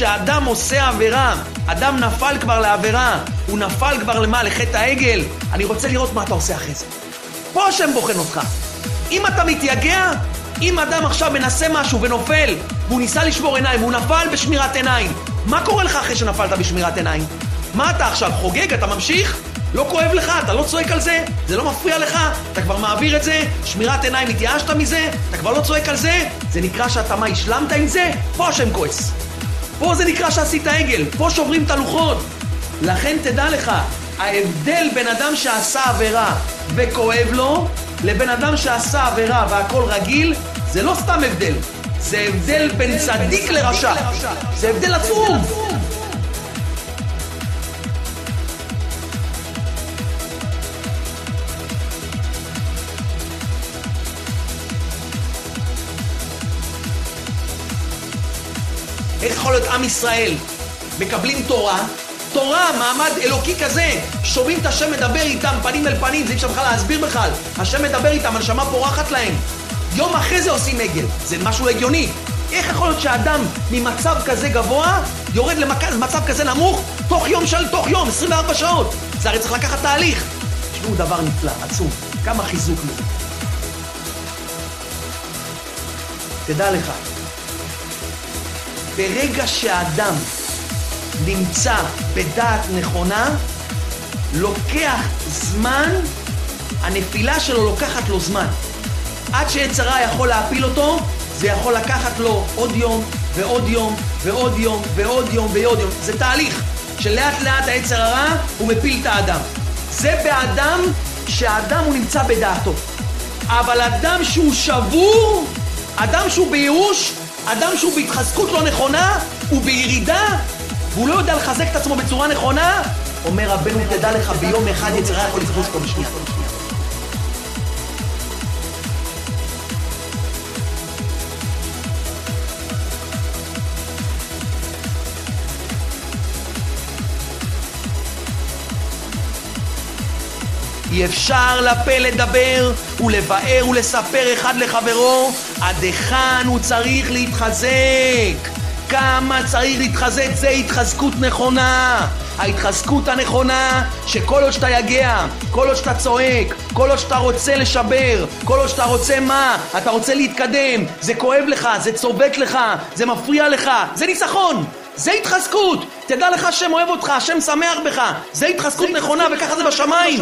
כשאדם עושה עבירה, אדם נפל כבר לעבירה, הוא נפל כבר למה? לחטא העגל, אני רוצה לראות מה אתה עושה אחרי זה. פה השם בוחן אותך. אם אתה מתייגע, אם אדם עכשיו מנסה משהו ונופל, והוא ניסה לשבור עיניים, והוא נפל בשמירת עיניים, מה קורה לך אחרי שנפלת בשמירת עיניים? מה אתה עכשיו, חוגג? אתה ממשיך? לא כואב לך, אתה לא צועק על זה, זה לא מפריע לך, אתה כבר מעביר את זה, שמירת עיניים, התייאשת מזה, אתה כבר לא צועק על זה, זה נקרא שאתה מה, השלמת עם זה? פה השם כועס. פה זה נקרא שעשית עגל, פה שוברים את הלוחות. לכן תדע לך, ההבדל בין אדם שעשה עבירה וכואב לו, לבין אדם שעשה עבירה והכל רגיל, זה לא סתם הבדל. זה הבדל בין צדיק לרשע. זה הבדל עצום. יכול להיות עם ישראל? מקבלים תורה, תורה, מעמד אלוקי כזה, שומעים את השם מדבר איתם פנים אל פנים, זה אי אפשר בכלל להסביר בכלל. השם מדבר איתם, הנשמה פורחת להם. יום אחרי זה עושים עגל, זה משהו הגיוני. איך יכול להיות שאדם ממצב כזה גבוה יורד למצב כזה נמוך תוך יום של תוך יום, 24 שעות? זה הרי צריך לקחת תהליך. תשמעו דבר נפלא, עצום, כמה חיזוק לזה. תדע לך, ברגע שאדם נמצא בדעת נכונה, לוקח זמן, הנפילה שלו לוקחת לו זמן. עד הרע יכול להפיל אותו, זה יכול לקחת לו עוד יום, ועוד יום, ועוד יום, ועוד יום, ועוד יום. זה תהליך שלאט לאט העצר הרע הוא מפיל את האדם. זה באדם שהאדם הוא נמצא בדעתו. אבל אדם שהוא שבור, אדם שהוא בייאוש, אדם שהוא בהתחזקות לא נכונה, הוא בירידה, והוא לא יודע לחזק את עצמו בצורה נכונה, אומר רבנו, תדע לך, ביום אחד יצרה יכול לתפוס אותו בשנייה. אי אפשר לפה לדבר ולבאר ולספר אחד לחברו עד היכן הוא צריך להתחזק. כמה צריך להתחזק זה התחזקות נכונה. ההתחזקות הנכונה שכל עוד שאתה יגע, כל עוד שאתה צועק, כל עוד שאתה רוצה לשבר, כל עוד שאתה רוצה מה? אתה רוצה להתקדם, זה כואב לך, זה צובט לך, זה מפריע לך, זה ניצחון! זה התחזקות! תדע לך השם אוהב אותך, השם שמח בך, זה התחזקות נכונה וככה זה בשמיים!